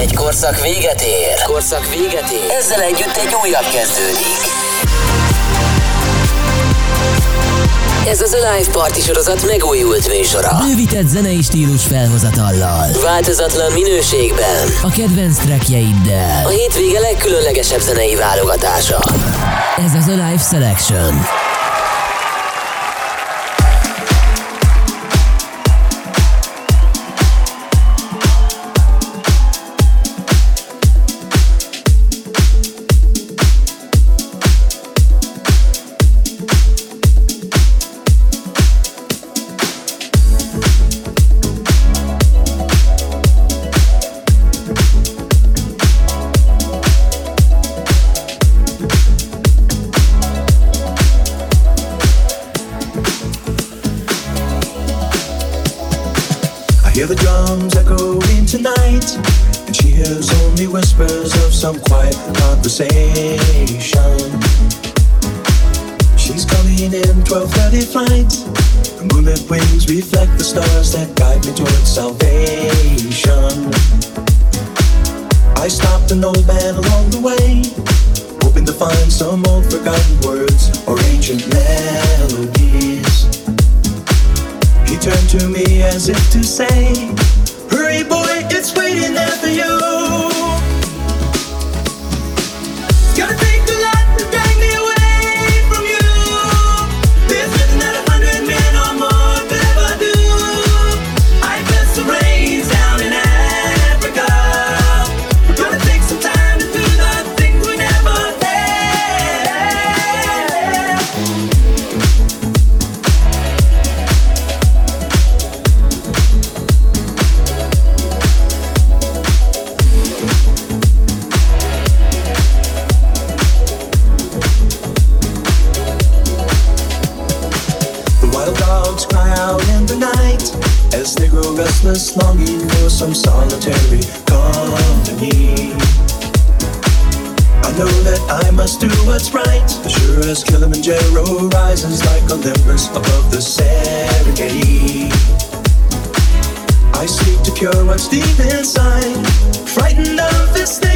Egy korszak véget ér. Korszak véget ér. Ezzel együtt egy újabb kezdődik. Ez az a Live Party sorozat megújult műsora. Bővített zenei stílus felhozatallal. Változatlan minőségben. A kedvenc trackjeiddel. A hétvége legkülönlegesebb zenei válogatása. Ez az a Live Selection. sensation. She's coming in 12:30 flight. The moonlit wings reflect the stars that guide me towards salvation. I stopped an old man along the way, hoping to find some old forgotten words or ancient melodies. He turned to me as if to say, Hurry, boy, it's waiting there for you. some solitary company. I know that I must do what's right. Sure as Kilimanjaro rises like Olympus above the Serengeti. I seek to cure what's deep inside, frightened of this thing.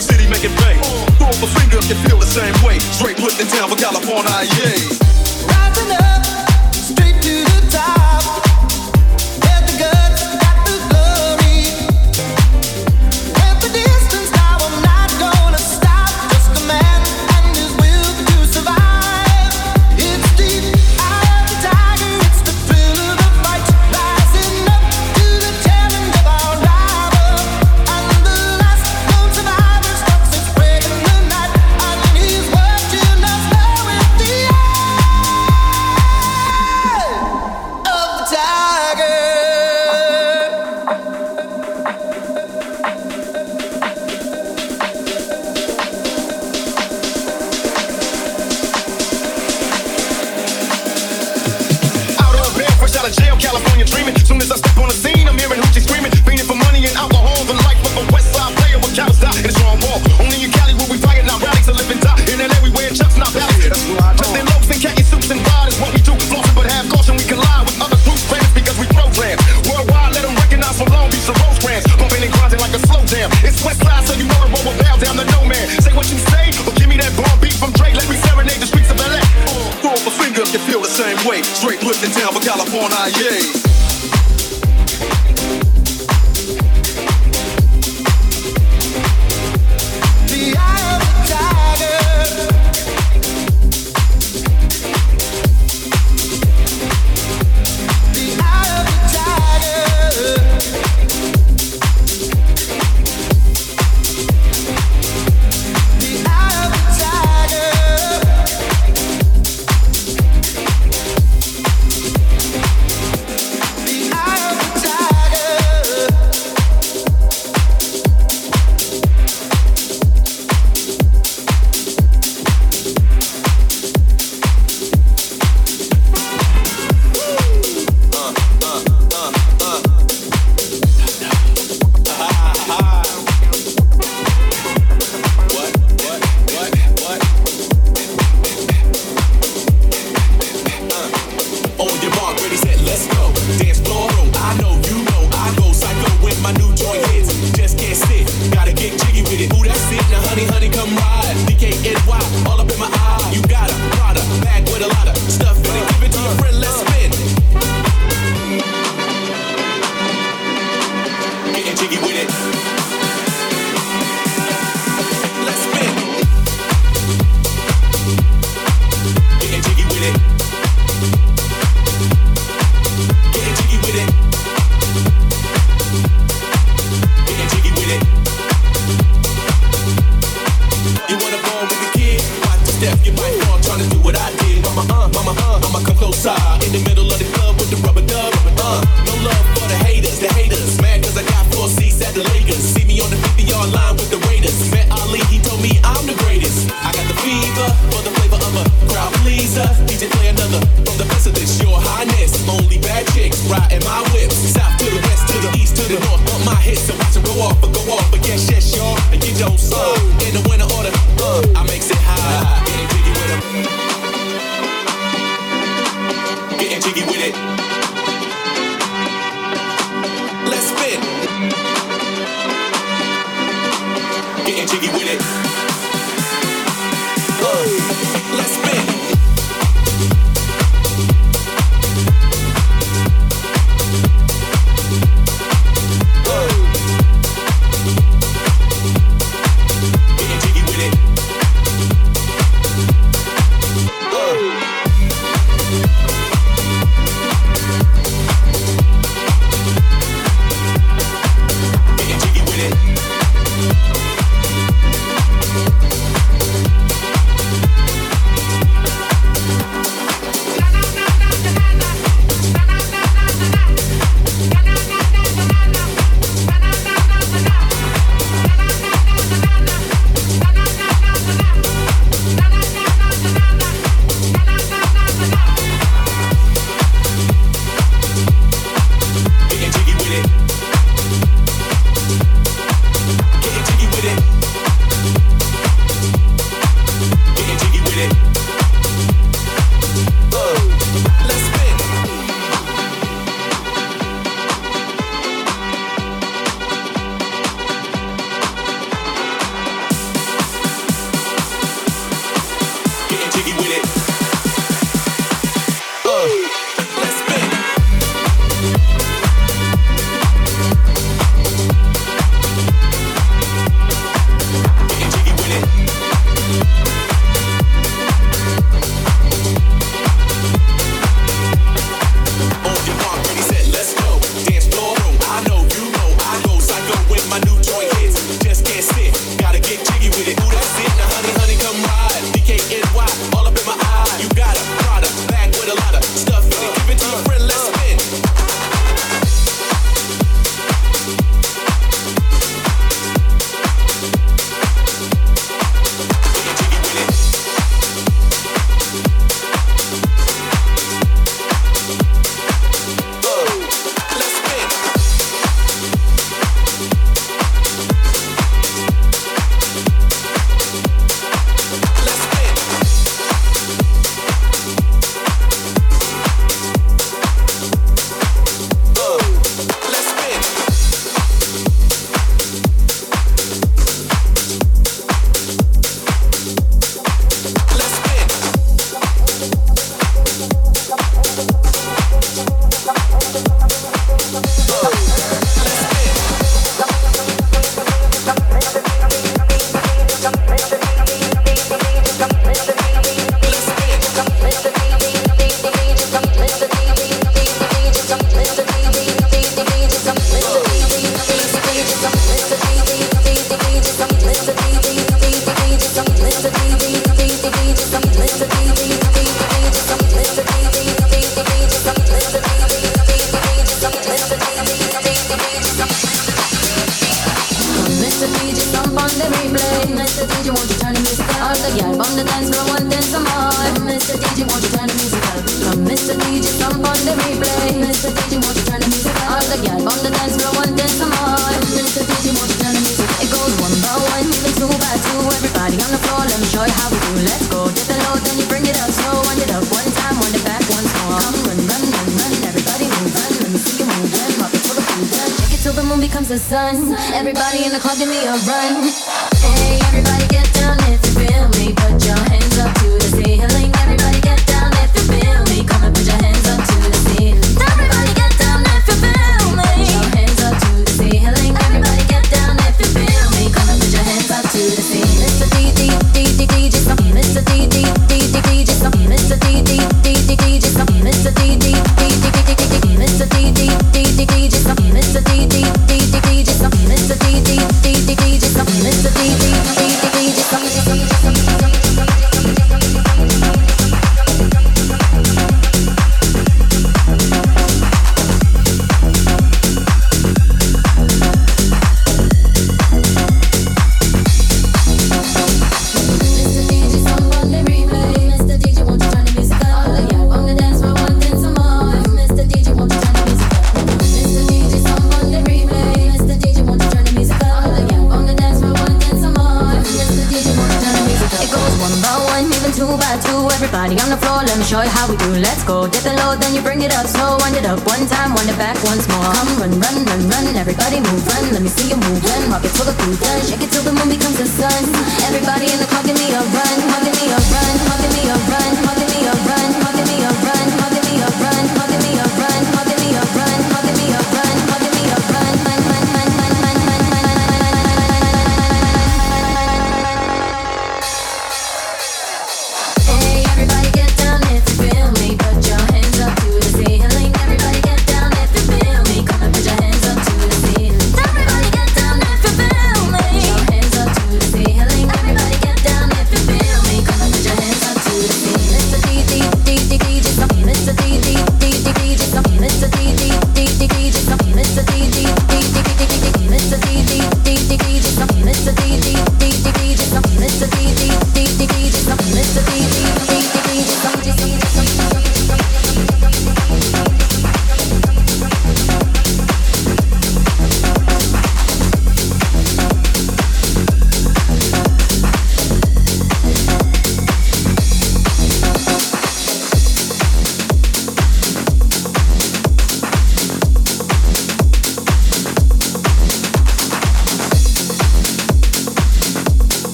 City making bang. Throw up a finger if feel the same way. Straight looking town for California, yeah.